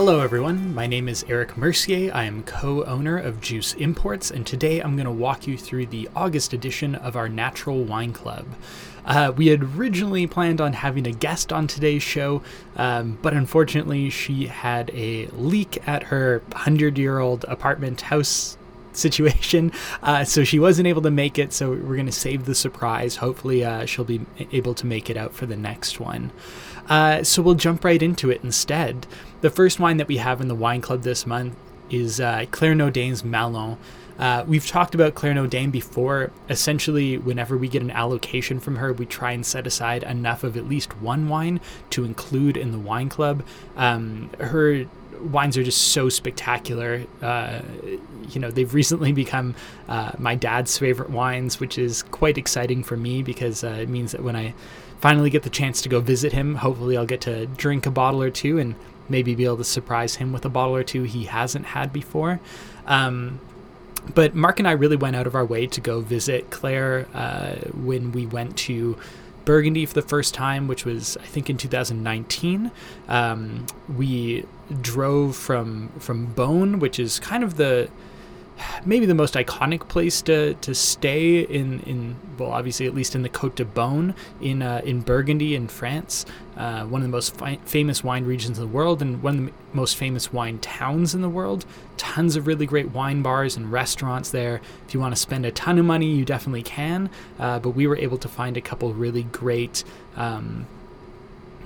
Hello, everyone. My name is Eric Mercier. I am co owner of Juice Imports, and today I'm going to walk you through the August edition of our Natural Wine Club. Uh, we had originally planned on having a guest on today's show, um, but unfortunately, she had a leak at her 100 year old apartment house situation. Uh, so she wasn't able to make it. So we're going to save the surprise. Hopefully, uh, she'll be able to make it out for the next one. Uh, so we'll jump right into it instead. The first wine that we have in the wine club this month is uh, Claire Naudin's Malon. Uh, we've talked about Claire Naudin before. Essentially, whenever we get an allocation from her, we try and set aside enough of at least one wine to include in the wine club. Um, her wines are just so spectacular. Uh, you know, they've recently become uh, my dad's favorite wines, which is quite exciting for me because uh, it means that when I finally get the chance to go visit him, hopefully I'll get to drink a bottle or two and maybe be able to surprise him with a bottle or two he hasn't had before. Um, but Mark and I really went out of our way to go visit Claire uh, when we went to Burgundy for the first time, which was I think in 2019. Um, we drove from from Beaune, which is kind of the maybe the most iconic place to, to stay in, in well obviously at least in the Côte de Beaune in uh, in Burgundy in France uh, one of the most fi- famous wine regions in the world and one of the most famous wine towns in the world tons of really great wine bars and restaurants there if you want to spend a ton of money you definitely can uh, but we were able to find a couple really great um,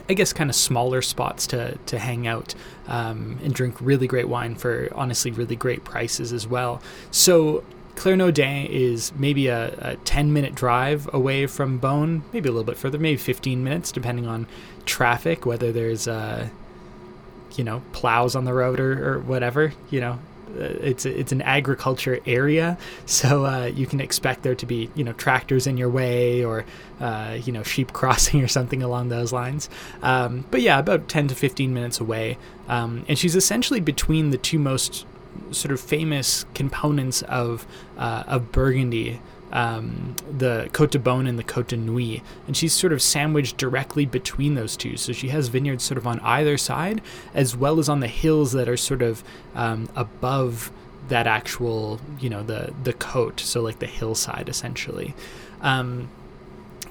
I guess kind of smaller spots to to hang out um, and drink really great wine for honestly really great prices as well. So Claire Naudin is maybe a, a 10 minute drive away from Beaune, maybe a little bit further, maybe 15 minutes, depending on traffic, whether there's, uh, you know, plows on the road or, or whatever, you know, uh, it's it's an agriculture area, so uh, you can expect there to be you know tractors in your way or uh, you know sheep crossing or something along those lines. Um, but yeah, about ten to fifteen minutes away, um, and she's essentially between the two most sort of famous components of uh, of Burgundy um, the Côte de Beaune and the Côte de Nuits, and she's sort of sandwiched directly between those two. So she has vineyards sort of on either side, as well as on the hills that are sort of um, above that actual, you know, the the cote, so like the hillside essentially. Um,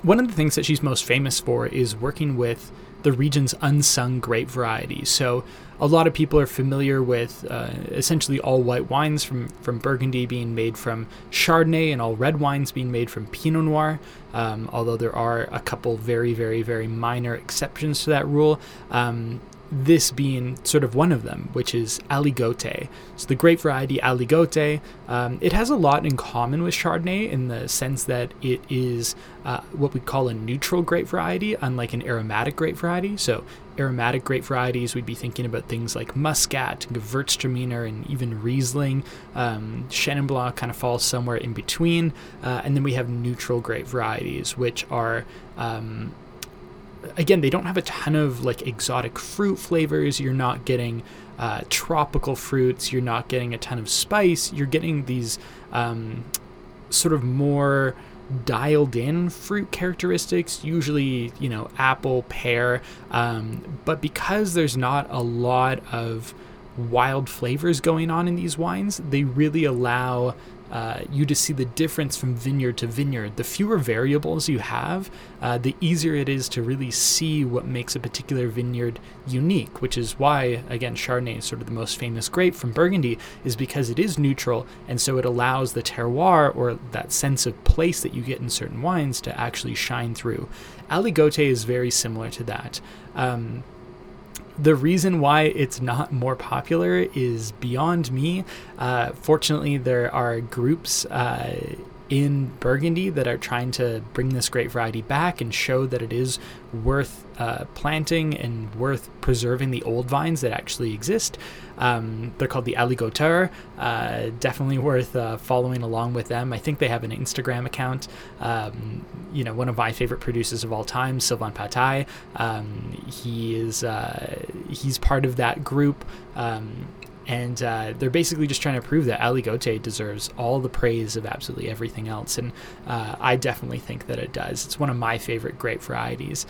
one of the things that she's most famous for is working with the region's unsung grape varieties. So a lot of people are familiar with uh, essentially all white wines from, from Burgundy being made from Chardonnay and all red wines being made from Pinot Noir, um, although there are a couple very, very, very minor exceptions to that rule. Um, this being sort of one of them, which is Aligote. So the grape variety Aligote, um, it has a lot in common with Chardonnay in the sense that it is uh, what we call a neutral grape variety, unlike an aromatic grape variety. So aromatic grape varieties, we'd be thinking about things like Muscat, Gewürztraminer, and even Riesling. Um, Chenin Blanc kind of falls somewhere in between. Uh, and then we have neutral grape varieties, which are um, again, they don't have a ton of like exotic fruit flavors. You're not getting uh, tropical fruits. You're not getting a ton of spice. You're getting these um, sort of more dialed in fruit characteristics, usually, you know, apple, pear. Um, but because there's not a lot of wild flavors going on in these wines, they really allow uh, you to see the difference from vineyard to vineyard. The fewer variables you have, uh, the easier it is to really see what makes a particular vineyard unique, which is why, again, Chardonnay is sort of the most famous grape from Burgundy, is because it is neutral, and so it allows the terroir or that sense of place that you get in certain wines to actually shine through. Aligote is very similar to that. Um, the reason why it's not more popular is beyond me. Uh, fortunately, there are groups uh, in Burgundy that are trying to bring this great variety back and show that it is worth uh, planting and worth preserving the old vines that actually exist. Um, they're called the Aligoteur. Uh, definitely worth uh, following along with them. I think they have an Instagram account. Um, you know, one of my favorite producers of all time, Sylvain Pataille. Um, he is uh, he's part of that group. Um, and uh, they're basically just trying to prove that Aligote deserves all the praise of absolutely everything else, and uh, I definitely think that it does. It's one of my favorite grape varieties.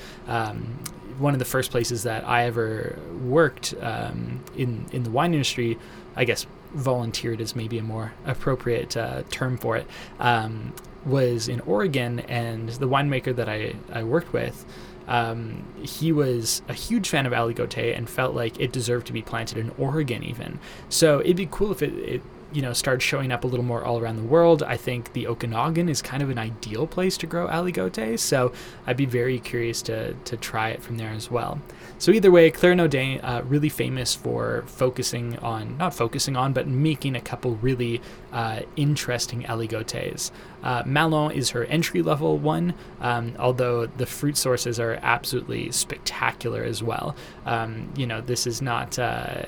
One of the first places that I ever worked um, in in the wine industry, I guess volunteered is maybe a more appropriate uh, term for it, um, was in Oregon, and the winemaker that I, I worked with um, he was a huge fan of Aligote and felt like it deserved to be planted in Oregon, even. So it'd be cool if it, it you know started showing up a little more all around the world. I think the Okanagan is kind of an ideal place to grow aligote, so I'd be very curious to to try it from there as well. So either way, Claire Naudin, uh, really famous for focusing on not focusing on, but making a couple really uh, interesting aligotes. Uh, Malon is her entry level one, um, although the fruit sources are absolutely spectacular as well. Um, you know, this is not uh,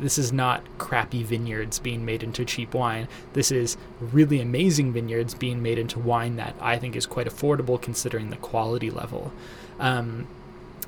this is not crappy vineyards being made into cheap wine. This is really amazing vineyards being made into wine that I think is quite affordable considering the quality level. Um,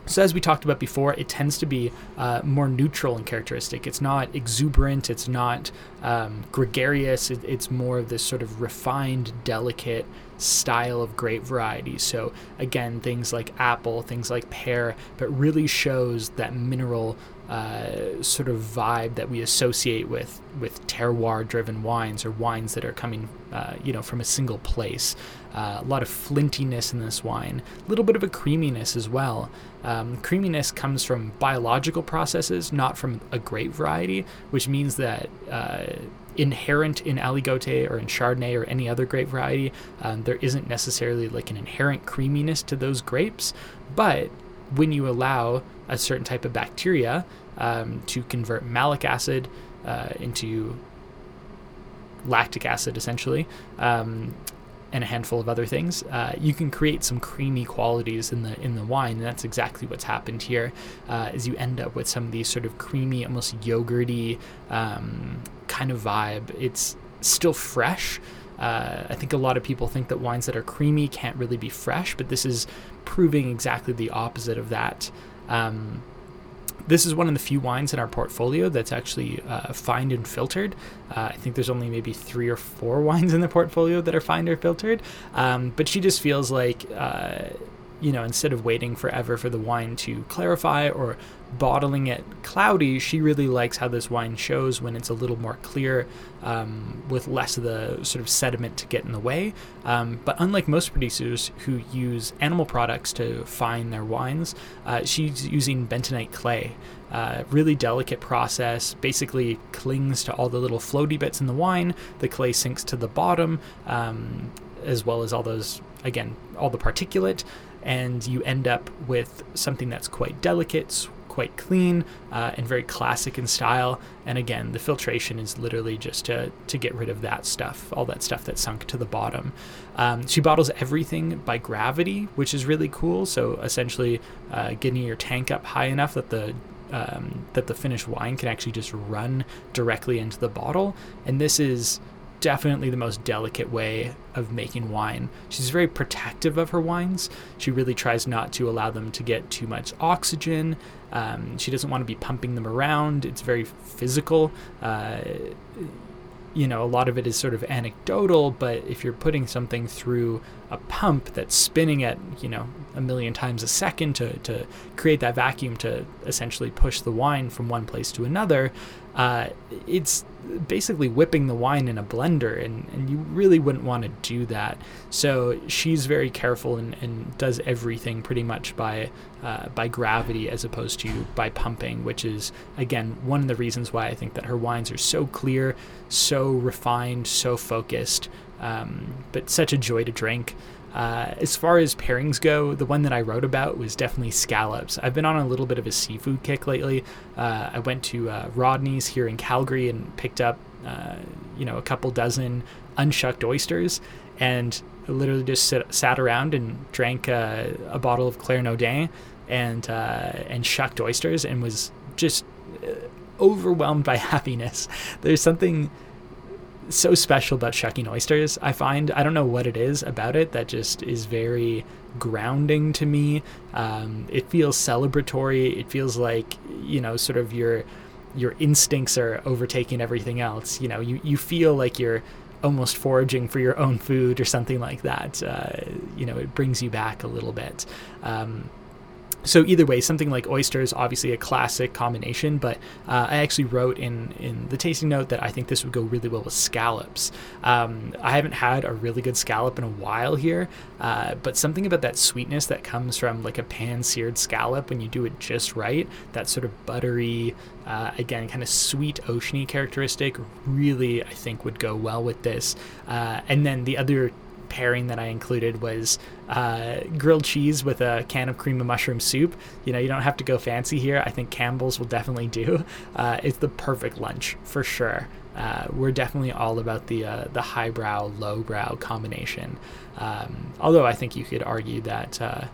so, as we talked about before, it tends to be uh, more neutral in characteristic. It's not exuberant, it's not um, gregarious, it, it's more of this sort of refined, delicate style of grape variety. So, again, things like apple, things like pear, but really shows that mineral uh, sort of vibe that we associate with with terroir driven wines or wines that are coming uh, you know from a single place uh, a lot of flintiness in this wine a little bit of a creaminess as well um, creaminess comes from biological processes not from a grape variety which means that uh, inherent in aligote or in chardonnay or any other grape variety um, there isn't necessarily like an inherent creaminess to those grapes. But when you allow a certain type of bacteria um, to convert malic acid uh, into lactic acid, essentially, um, and a handful of other things, uh, you can create some creamy qualities in the in the wine, and that's exactly what's happened here. Uh, as you end up with some of these sort of creamy, almost yogurty um, kind of vibe. It's still fresh. Uh, I think a lot of people think that wines that are creamy can't really be fresh, but this is proving exactly the opposite of that. Um, this is one of the few wines in our portfolio that's actually uh, fined and filtered. Uh, I think there's only maybe three or four wines in the portfolio that are fined or filtered. Um, but she just feels like, uh, you know, instead of waiting forever for the wine to clarify or bottling it cloudy, she really likes how this wine shows when it's a little more clear um, with less of the sort of sediment to get in the way. Um, but unlike most producers who use animal products to fine their wines, uh, she's using bentonite clay. Uh, really delicate process, basically clings to all the little floaty bits in the wine. The clay sinks to the bottom, um, as well as all those, again, all the particulate and you end up with something that's quite delicate, quite clean uh, and very classic in style. And again, the filtration is literally just to, to get rid of that stuff, all that stuff that sunk to the bottom. Um, she bottles everything by gravity, which is really cool. So essentially, uh, getting your tank up high enough that the um, that the finished wine can actually just run directly into the bottle. And this is definitely the most delicate way of making wine. She's very protective of her wines. She really tries not to allow them to get too much oxygen. Um, she doesn't want to be pumping them around. It's very physical. Uh, you know, a lot of it is sort of anecdotal, but if you're putting something through a pump that's spinning at, you know, a million times a second to, to create that vacuum to essentially push the wine from one place to another, uh, it's basically whipping the wine in a blender, and, and you really wouldn't want to do that. So she's very careful and, and does everything pretty much by uh, by gravity as opposed to by pumping, which is again one of the reasons why I think that her wines are so clear, so refined, so focused, um, but such a joy to drink. Uh, as far as pairings go, the one that I wrote about was definitely scallops. I've been on a little bit of a seafood kick lately. Uh, I went to uh, Rodney's here in Calgary and picked up, uh, you know, a couple dozen unshucked oysters, and literally just sit, sat around and drank uh, a bottle of Claire Naudin and and shucked oysters, and was just overwhelmed by happiness. There's something so special about shucking oysters. I find I don't know what it is about it that just is very grounding to me. Um, it feels celebratory. It feels like you know, sort of you're your instincts are overtaking everything else. You know, you, you feel like you're almost foraging for your own food or something like that. Uh, you know, it brings you back a little bit. Um, so either way, something like oysters, obviously a classic combination, but uh, I actually wrote in in the tasting note that I think this would go really well with scallops. Um, I haven't had a really good scallop in a while here, uh, but something about that sweetness that comes from like a pan seared scallop when you do it just right, that sort of buttery, uh, again, kind of sweet oceany characteristic, really I think would go well with this. Uh, and then the other pairing that I included was uh, grilled cheese with a can of cream of mushroom soup. You know, you don't have to go fancy here. I think Campbell's will definitely do. Uh, it's the perfect lunch for sure. Uh, we're definitely all about the uh, the highbrow lowbrow combination. Um, although I think you could argue that uh,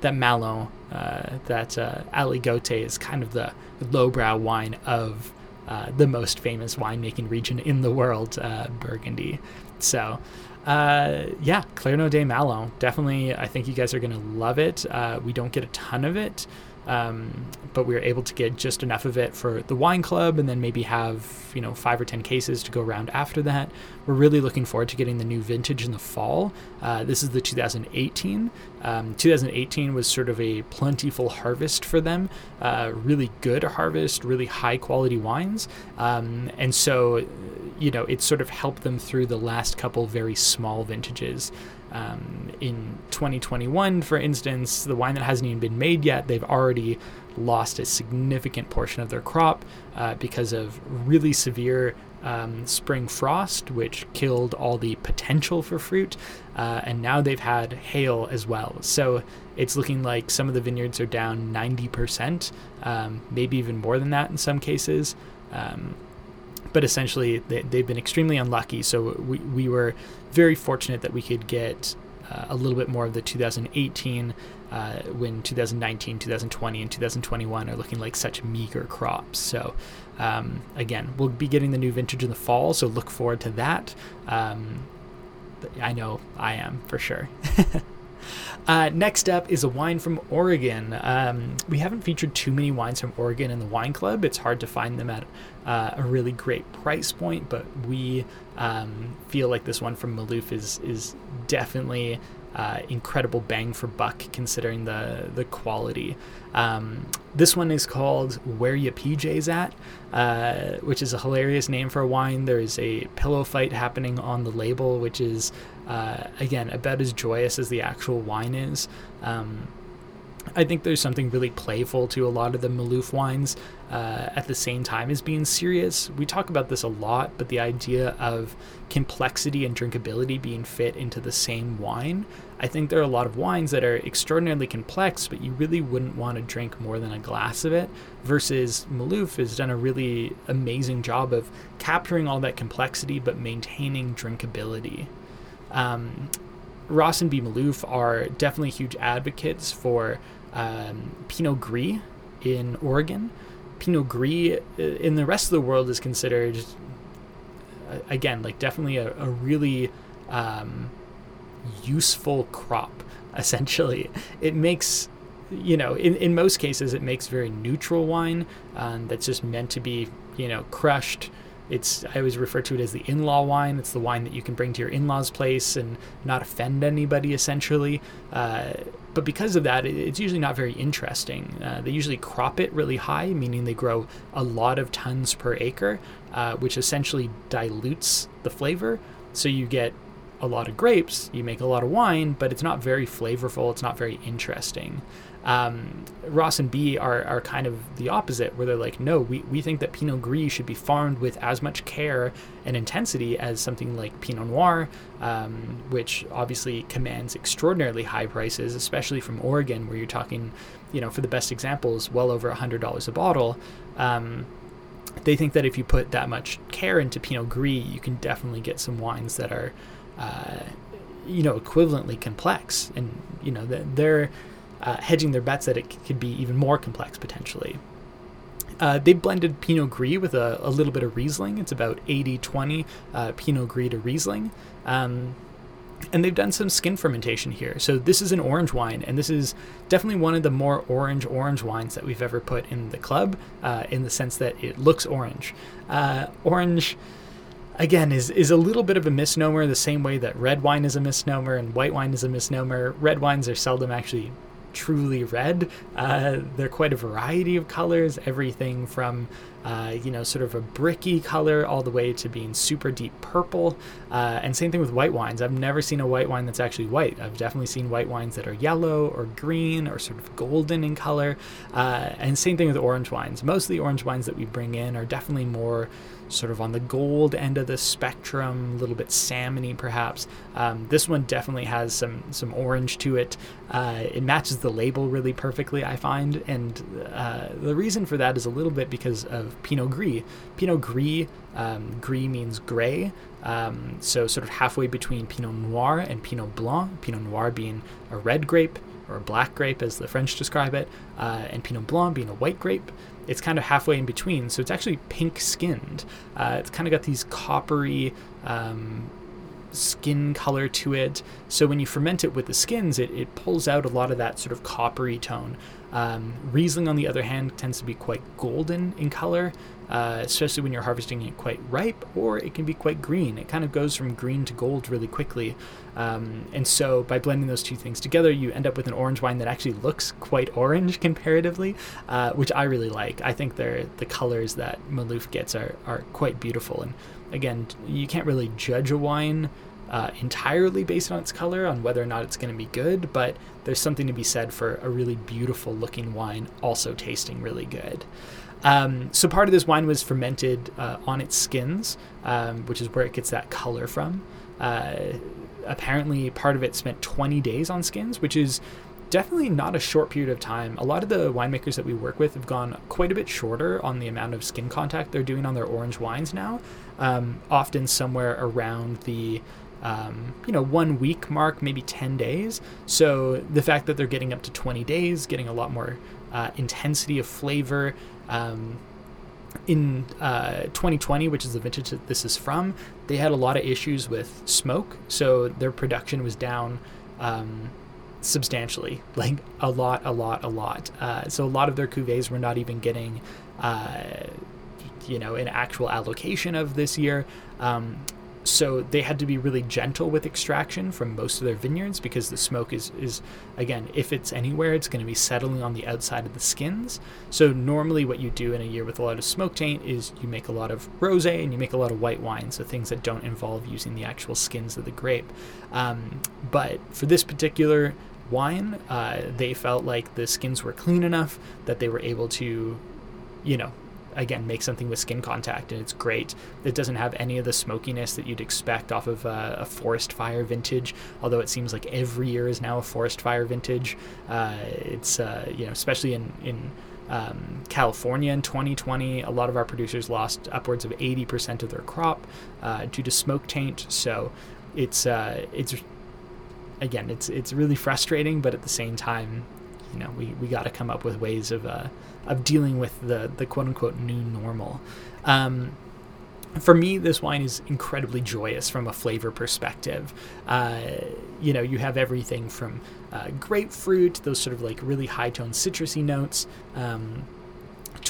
that Malo, uh, that uh, Aligoté is kind of the lowbrow wine of uh, the most famous winemaking region in the world, uh, Burgundy. So, uh, yeah, Clerno de Malo. Definitely, I think you guys are going to love it. Uh, we don't get a ton of it, um, but we were able to get just enough of it for the wine club and then maybe have, you know, five or 10 cases to go around after that. We're really looking forward to getting the new vintage in the fall. Uh, this is the 2018. Um, 2018 was sort of a plentiful harvest for them, uh, really good harvest, really high quality wines. Um, and so, you know, it sort of helped them through the last couple very small vintages. Um, in 2021, for instance, the wine that hasn't even been made yet, they've already lost a significant portion of their crop uh, because of really severe um, spring frost, which killed all the potential for fruit. Uh, and now they've had hail as well. So it's looking like some of the vineyards are down 90%, um, maybe even more than that in some cases. Um, but essentially, they, have been extremely unlucky. So we, we were very fortunate that we could get uh, a little bit more of the 2018 uh, when 2019, 2020, and 2021 are looking like such meager crops. So, um, again, we'll be getting the new vintage in the fall, so look forward to that. Um, I know I am for sure. Uh, next up is a wine from Oregon. Um, we haven't featured too many wines from Oregon in the wine club. It's hard to find them at uh, a really great price point, but we um, feel like this one from Maloof is is definitely uh, incredible bang for buck considering the the quality. Um, this one is called Where Ya PJs At, uh, which is a hilarious name for a wine. There is a pillow fight happening on the label, which is uh, again about as joyous as the actual wine is. Um, I think there's something really playful to a lot of the Maloof wines uh, at the same time as being serious. We talk about this a lot, but the idea of complexity and drinkability being fit into the same wine, I think there are a lot of wines that are extraordinarily complex, but you really wouldn't want to drink more than a glass of it. Versus Maloof has done a really amazing job of capturing all that complexity but maintaining drinkability. Um, Ross and Bee Maloof are definitely huge advocates for um, Pinot Gris in Oregon. Pinot Gris uh, in the rest of the world is considered, uh, again, like definitely a, a really um, useful crop, essentially. It makes, you know, in, in most cases, it makes very neutral wine um, that's just meant to be, you know, crushed it's I always refer to it as the in-law wine. It's the wine that you can bring to your in-laws' place and not offend anybody, essentially. Uh, but because of that, it's usually not very interesting. Uh, they usually crop it really high, meaning they grow a lot of tons per acre, uh, which essentially dilutes the flavor. So you get a lot of grapes, you make a lot of wine, but it's not very flavorful. It's not very interesting. Um, Ross and Bee are, are kind of the opposite, where they're like, no, we, we think that Pinot Gris should be farmed with as much care and intensity as something like Pinot Noir, um, which obviously commands extraordinarily high prices, especially from Oregon, where you're talking, you know, for the best examples, well over $100 a bottle. Um, they think that if you put that much care into Pinot Gris, you can definitely get some wines that are, uh, you know, equivalently complex. And, you know, they're uh, hedging their bets that it could be even more complex potentially. Uh, they blended Pinot Gris with a, a, little bit of Riesling. It's about 80 20 uh, Pinot Gris to Riesling. Um, and they've done some skin fermentation here. So this is an orange wine, and this is definitely one of the more orange orange wines that we've ever put in the club, uh, in the sense that it looks orange. Uh, orange, again, is is a little bit of a misnomer, the same way that red wine is a misnomer and white wine is a misnomer. Red wines are seldom actually truly red. Uh, they're quite a variety of colors, everything from uh, you know sort of a bricky color all the way to being super deep purple. Uh, and same thing with white wines. I've never seen a white wine that's actually white. I've definitely seen white wines that are yellow or green or sort of golden in color. Uh, and same thing with orange wines. Most of the orange wines that we bring in are definitely more sort of on the gold end of the spectrum, a little bit salmony perhaps. Um, this one definitely has some some orange to it. Uh, it matches the label really perfectly, I find, and uh, the reason for that is a little bit because of Pinot Gris. Pinot Gris, um, gris means gray, um, so sort of halfway between Pinot Noir and Pinot Blanc. Pinot Noir being a red grape or a black grape, as the French describe it, uh, and Pinot Blanc being a white grape it's kind of halfway in between. So it's actually pink skinned. Uh, it's kind of got these coppery um, skin color to it. So when you ferment it with the skins, it, it pulls out a lot of that sort of coppery tone. Um, Riesling, on the other hand, tends to be quite golden in color, uh, especially when you're harvesting it quite ripe, or it can be quite green. It kind of goes from green to gold really quickly. Um, and so by blending those two things together, you end up with an orange wine that actually looks quite orange comparatively, uh, which I really like. I think they're, the colors that Maloof gets are, are quite beautiful. And again, you can't really judge a wine uh, entirely based on its color on whether or not it's going to be good, but there's something to be said for a really beautiful looking wine also tasting really good. Um, so part of this wine was fermented uh, on its skins, um, which is where it gets that color from. Uh, apparently, part of it spent 20 days on skins, which is definitely not a short period of time. A lot of the winemakers that we work with have gone quite a bit shorter on the amount of skin contact they're doing on their orange wines now, um, often somewhere around the um, you know, one week mark, maybe 10 days. So the fact that they're getting up to 20 days, getting a lot more uh, intensity of flavor. Um, in uh, 2020, which is the vintage that this is from, they had a lot of issues with smoke. So their production was down um, substantially, like a lot, a lot, a lot. Uh, so a lot of their cuvées were not even getting. Uh, you know, an actual allocation of this year. Um, so they had to be really gentle with extraction from most of their vineyards because the smoke is is again if it's anywhere it's going to be settling on the outside of the skins. So normally what you do in a year with a lot of smoke taint is you make a lot of rosé and you make a lot of white wine so things that don't involve using the actual skins of the grape. Um, but for this particular wine uh, they felt like the skins were clean enough that they were able to you know again make something with skin contact and it's great it doesn't have any of the smokiness that you'd expect off of uh, a forest fire vintage although it seems like every year is now a forest fire vintage uh, it's uh, you know especially in in um, California in 2020, a lot of our producers lost upwards of 80% of their crop uh, due to smoke taint. So it's uh, it's again it's it's really frustrating, but at the same time, you know we, we got to come up with ways of uh, of dealing with the the quote unquote new normal. Um, for me, this wine is incredibly joyous from a flavor perspective. Uh, you know, you have everything from uh, grapefruit, those sort of like really high tone citrusy notes. Um,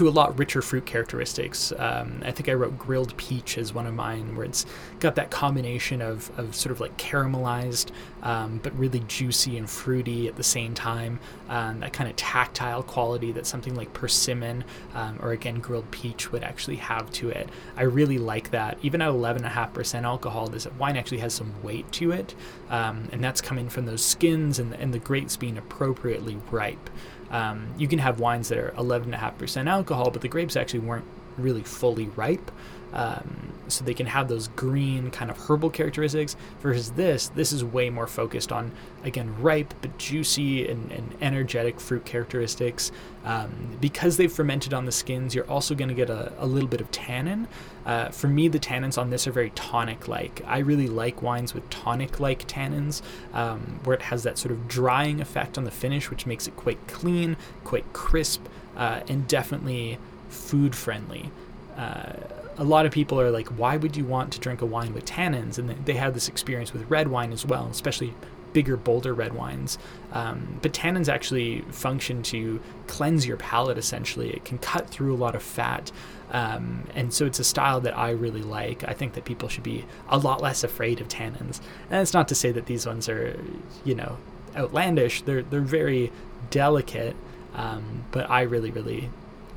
to a lot richer fruit characteristics. Um, I think I wrote grilled peach as one of mine, where it's got that combination of, of sort of like caramelized, um, but really juicy and fruity at the same time. Um, that kind of tactile quality that something like persimmon um, or again grilled peach would actually have to it. I really like that. Even at 11.5% alcohol, this wine actually has some weight to it, um, and that's coming from those skins and, and the grapes being appropriately ripe. Um, you can have wines that are 11.5% alcohol, but the grapes actually weren't really fully ripe. Um, so they can have those green kind of herbal characteristics versus this this is way more focused on again ripe but juicy and, and energetic fruit characteristics. Um, because they've fermented on the skins you're also going to get a, a, little bit of tannin. Uh, for me the tannins on this are very tonic like i really like wines with tonic like tannins um, where it has that sort of drying effect on the finish which makes it quite clean quite crisp uh, and definitely food friendly uh, a lot of people are like, why would you want to drink a wine with tannins? And they have this experience with red wine as well, especially bigger, bolder red wines. Um, but tannins actually function to cleanse your palate essentially. It can cut through a lot of fat. Um, and so it's a style that I really like. I think that people should be a lot less afraid of tannins. And it's not to say that these ones are, you know, outlandish. They're they're very delicate, um, but I really, really,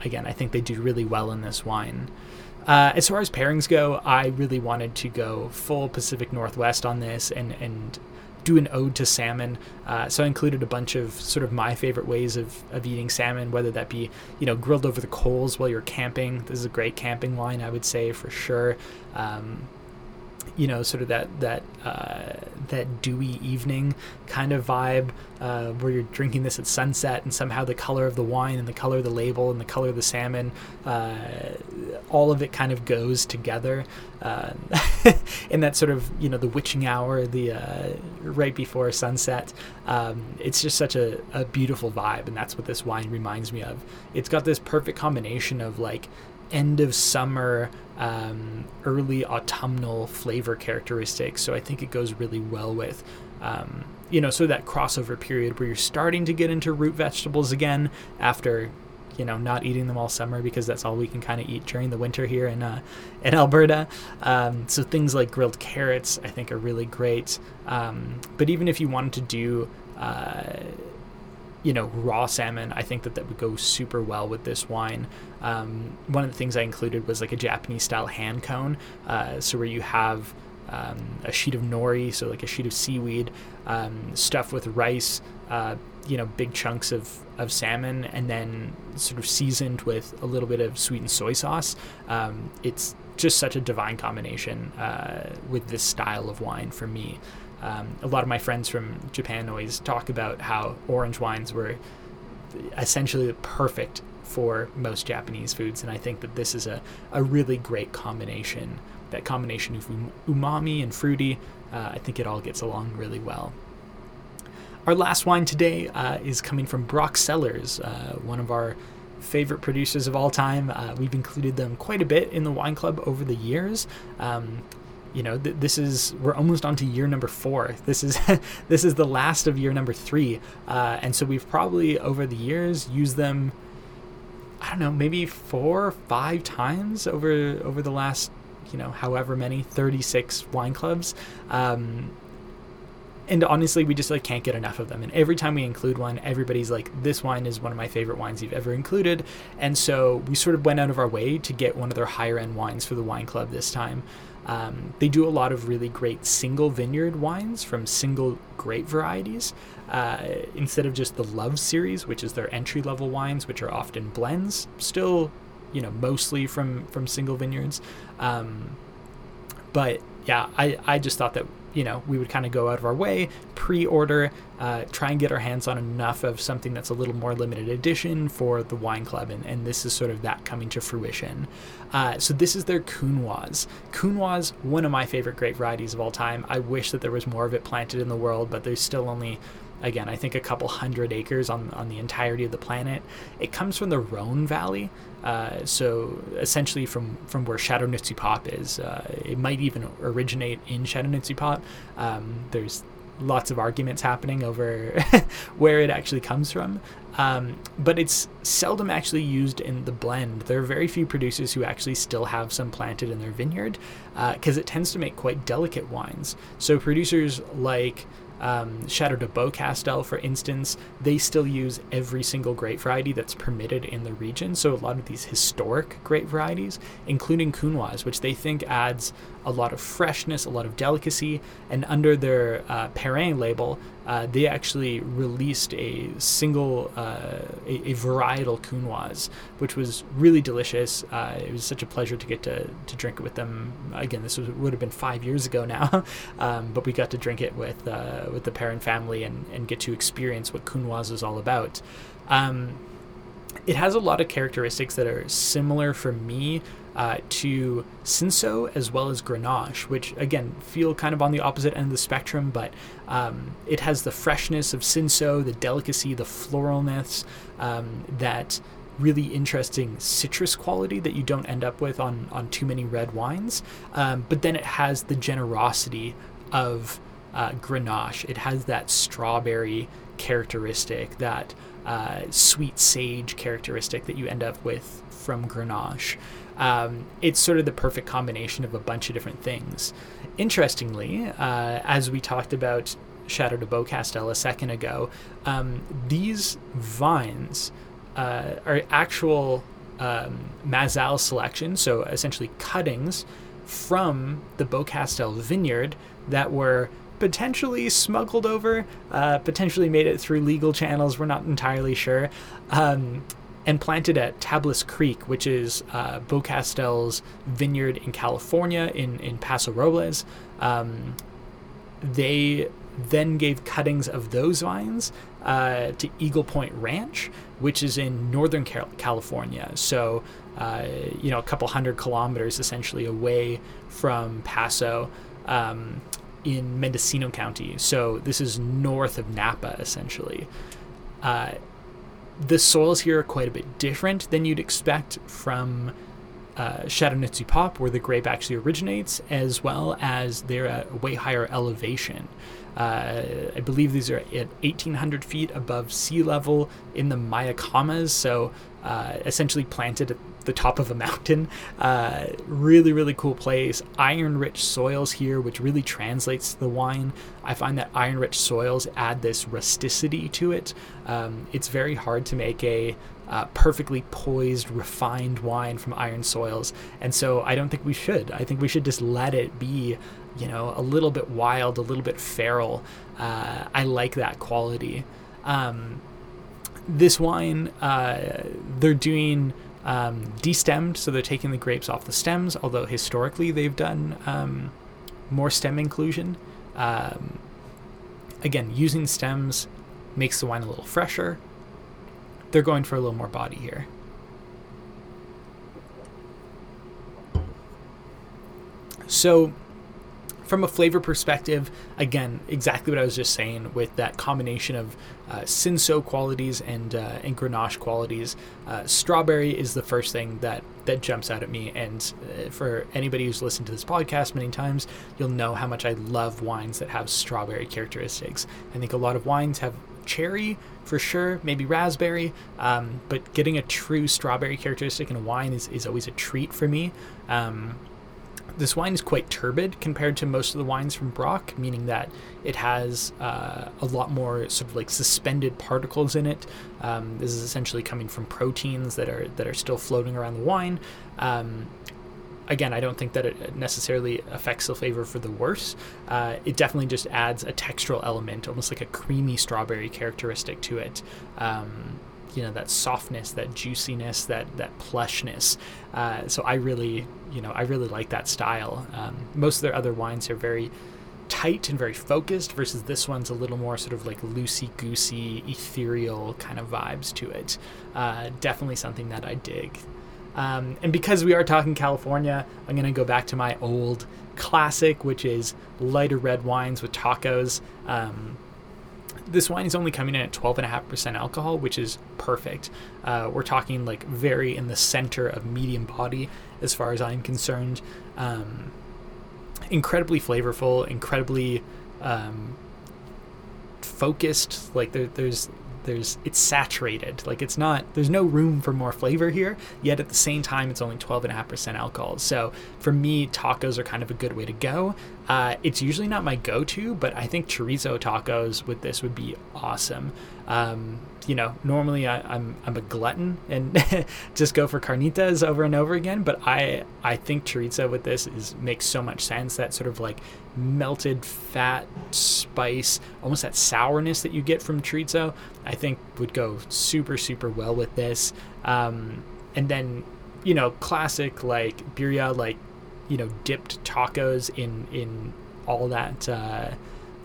again, I think they do really well in this wine. Uh, as far as pairings go, I really wanted to go full Pacific Northwest on this and and do an ode to salmon. Uh, so I included a bunch of sort of my favorite ways of, of eating salmon, whether that be, you know, grilled over the coals while you're camping. This is a great camping wine, I would say, for sure. Um, you know, sort of that that uh, that dewy evening kind of vibe, uh, where you're drinking this at sunset, and somehow the color of the wine and the color of the label and the color of the salmon, uh, all of it kind of goes together uh, in that sort of you know the witching hour, the uh, right before sunset. Um, it's just such a, a beautiful vibe, and that's what this wine reminds me of. It's got this perfect combination of like end of summer, um, early autumnal flavor characteristics. So I think it goes really well with, um, you know, so that crossover period where you're starting to get into root vegetables again after, you know, not eating them all summer because that's all we can kind of eat during the winter here in uh, in Alberta. Um, so things like grilled carrots, I think, are really great. Um, but even if you wanted to do uh, you know, raw salmon, I think that that would go super well with this wine. Um, one of the things I included was like a Japanese style hand cone. Uh, so where you have um, a sheet of nori, so like a sheet of seaweed, um, stuffed with rice, uh, you know, big chunks of, of salmon, and then sort of seasoned with a little bit of sweetened soy sauce. Um, it's just such a divine combination uh, with this style of wine for me. Um, a lot of my friends from Japan always talk about how orange wines were essentially perfect for most Japanese foods, and I think that this is a, a really great combination. That combination of umami and fruity, uh, I think it all gets along really well. Our last wine today uh, is coming from Brock Cellars, uh, one of our favorite producers of all time. Uh, we've included them quite a bit in the wine club over the years. Um, you know th- this is we're almost on to year number four. This is this is the last of year number three. Uh, and so we've probably over the years used them i don't know maybe four or five times over over the last you know however many 36 wine clubs. Um, and honestly we just like can't get enough of them. And every time we include one everybody's like this wine is one of my favorite wines you've ever included. And so we sort of went out of our way to get one of their higher end wines for the wine club this time um, they do a lot of really great single vineyard wines from single grape varieties uh, instead of just the Love series, which is their entry level wines, which are often blends, still, you know, mostly from from single vineyards. Um, but yeah, I, I just thought that you know, we would kind of go out of our way, pre-order, uh, try and get our hands on enough of something that's a little more limited edition for the wine club, and, and this is sort of that coming to fruition. Uh, so this is their Counoise. Counoise, one of my favorite grape varieties of all time. I wish that there was more of it planted in the world, but there's still only again, I think a couple hundred acres on, on the entirety of the planet. It comes from the Rhone Valley, uh, so essentially from, from where Châteauneuf-du-Pape is. Uh, it might even originate in Châteauneuf-du-Pape. Um, there's lots of arguments happening over where it actually comes from. Um, but it's seldom actually used in the blend. There are very few producers who actually still have some planted in their vineyard because uh, it tends to make quite delicate wines. So producers like um, Chateau de Beaucastel, for instance, they still use every single grape variety that's permitted in the region. So a lot of these historic grape varieties, including Counoise, which they think adds a lot of freshness, a lot of delicacy, and under their uh, Perrin label, uh, they actually released a single, uh, a, a, varietal Counoise, which was really delicious. Uh, it was such a pleasure to get to, to drink it with them. Again, this was, would have been five years ago now, um, but we got to drink it with uh, with the Perrin family and, and get to experience what Counoise is all about. Um, it has a lot of characteristics that are similar for me uh, to Cinsault as well as Grenache, which again feel kind of on the opposite end of the spectrum, but um, it has the freshness of Cinsault, the delicacy, the floralness um, that really interesting citrus quality that you don't end up with on on too many red wines. Um, but then it has the generosity of uh, Grenache. It has that strawberry characteristic, that uh, sweet sage characteristic that you end up with from Grenache. Um, it's sort of the perfect combination of a bunch of different things. Interestingly, uh, as we talked about Chateau de Beaucastel a second ago, um, these vines uh, are actual um, massal selection, so essentially cuttings from the Beaucastel vineyard that were potentially smuggled over, uh, potentially made it through legal channels. We're not entirely sure. Um, and planted at Tablas Creek, which is uh, Beaucastel's vineyard in California, in, in Paso Robles. Um, they then gave cuttings of those vines uh, to Eagle Point Ranch, which is in Northern California. So, uh, you know, a couple hundred kilometers essentially away from Paso um, in Mendocino County. So, this is north of Napa essentially. Uh, the soils here are quite a bit different than you'd expect from uh, Châteauneuf-du-Pape, where the grape actually originates, as well as they're at a way higher elevation. Uh, I believe these are at 1,800 feet above sea level in the Mayacamas, so uh, essentially planted at the top of a mountain. Uh, really, really cool place. Iron rich soils here, which really translates to the wine. I find that iron rich soils add this rusticity to it. Um, it's very hard to make a uh, perfectly poised, refined wine from iron soils. And so I don't think we should. I think we should just let it be, you know, a little bit wild, a little bit feral. Uh, I like that quality. Um, this wine, uh, they're doing um, destemmed, so they're taking the grapes off the stems, although historically they've done um, more stem inclusion. Um, again, using stems makes the wine a little fresher. They're going for a little more body here. So, from a flavor perspective, again, exactly what I was just saying with that combination of uh, Cinsault qualities and uh, and Grenache qualities. Uh, strawberry is the first thing that that jumps out at me. And uh, for anybody who's listened to this podcast many times, you'll know how much I love wines that have strawberry characteristics. I think a lot of wines have cherry for sure, maybe raspberry, um, but getting a true strawberry characteristic in a wine is, is always a treat for me. Um, this wine is quite turbid compared to most of the wines from Brock, meaning that it has uh, a lot more sort of like suspended particles in it. Um, this is essentially coming from proteins that are that are still floating around the wine. Um, again, I don't think that it necessarily affects the flavor for the worse. Uh, it definitely just adds a textural element, almost like a creamy strawberry characteristic to it. Um, you know that softness, that juiciness, that that plushness. Uh, so I really, you know, I really like that style. Um, most of their other wines are very tight and very focused, versus this one's a little more sort of like loosey goosey, ethereal kind of vibes to it. Uh, definitely something that I dig. Um, and because we are talking California, I'm going to go back to my old classic, which is lighter red wines with tacos. Um, this wine is only coming in at 12.5% alcohol, which is perfect. Uh, we're talking like very in the center of medium body as far as I'm concerned. Um, incredibly flavorful, incredibly um, focused. Like there, there's there's it's saturated. Like it's not there's no room for more flavor here yet at the same time it's only 12.5% alcohol. So for me tacos are kind of a good way to go. Uh, it's usually not my go-to but i think chorizo tacos with this would be awesome. Um, you know, normally I, am I'm, I'm a glutton and just go for carnitas over and over again. But I I think chorizo with this is makes so much sense. That sort of like melted fat spice, almost that sourness that you get from chorizo, I think would go super super well with this. Um, and then you know, classic like birria, like you know, dipped tacos in in all that. Uh,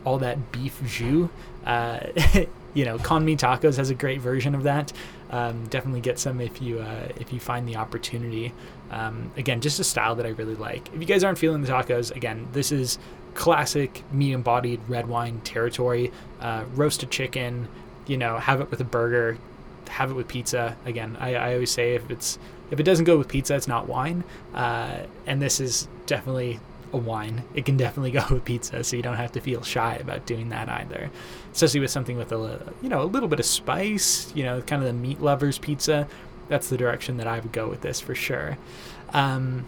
all that beef jus. Uh, you know, Con Tacos has a great version of that. Um, definitely get some if you uh, if you find the opportunity. Um, again, just a style that I really like. If you guys aren't feeling the tacos, again, this is classic medium-bodied red wine territory. Uh, roasted chicken, you know, have it with a burger. have it with pizza. Again, I, I always say if it's if it doesn't go with pizza, it's not wine. Uh, and this is definitely a wine. It can definitely go with pizza, so you don't have to feel shy about doing that either. Especially with something with a you know a little bit of spice, you know, kind of the meat lovers pizza. That's the direction that I would go with this for sure. Um,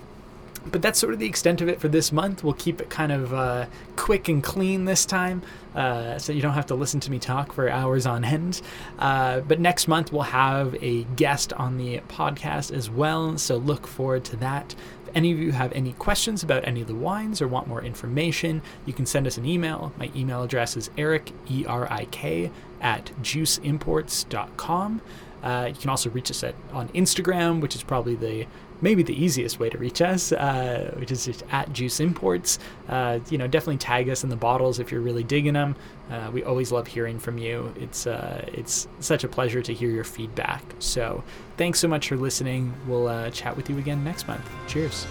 but that's sort of the extent of it for this month. We'll keep it kind of uh, quick and clean this time, uh, so you don't have to listen to me talk for hours on end. Uh, but next month we'll have a guest on the podcast as well, so look forward to that. Any of you have any questions about any of the wines or want more information, you can send us an email. My email address is erik, E R I K, at juiceimports.com. Uh, you can also reach us at on Instagram, which is probably the maybe the easiest way to reach us, uh, which is just at Juice Imports. Uh, you know, definitely tag us in the bottles if you're really digging them. Uh, we always love hearing from you. It's uh, it's such a pleasure to hear your feedback. So thanks so much for listening. We'll uh, chat with you again next month. Cheers.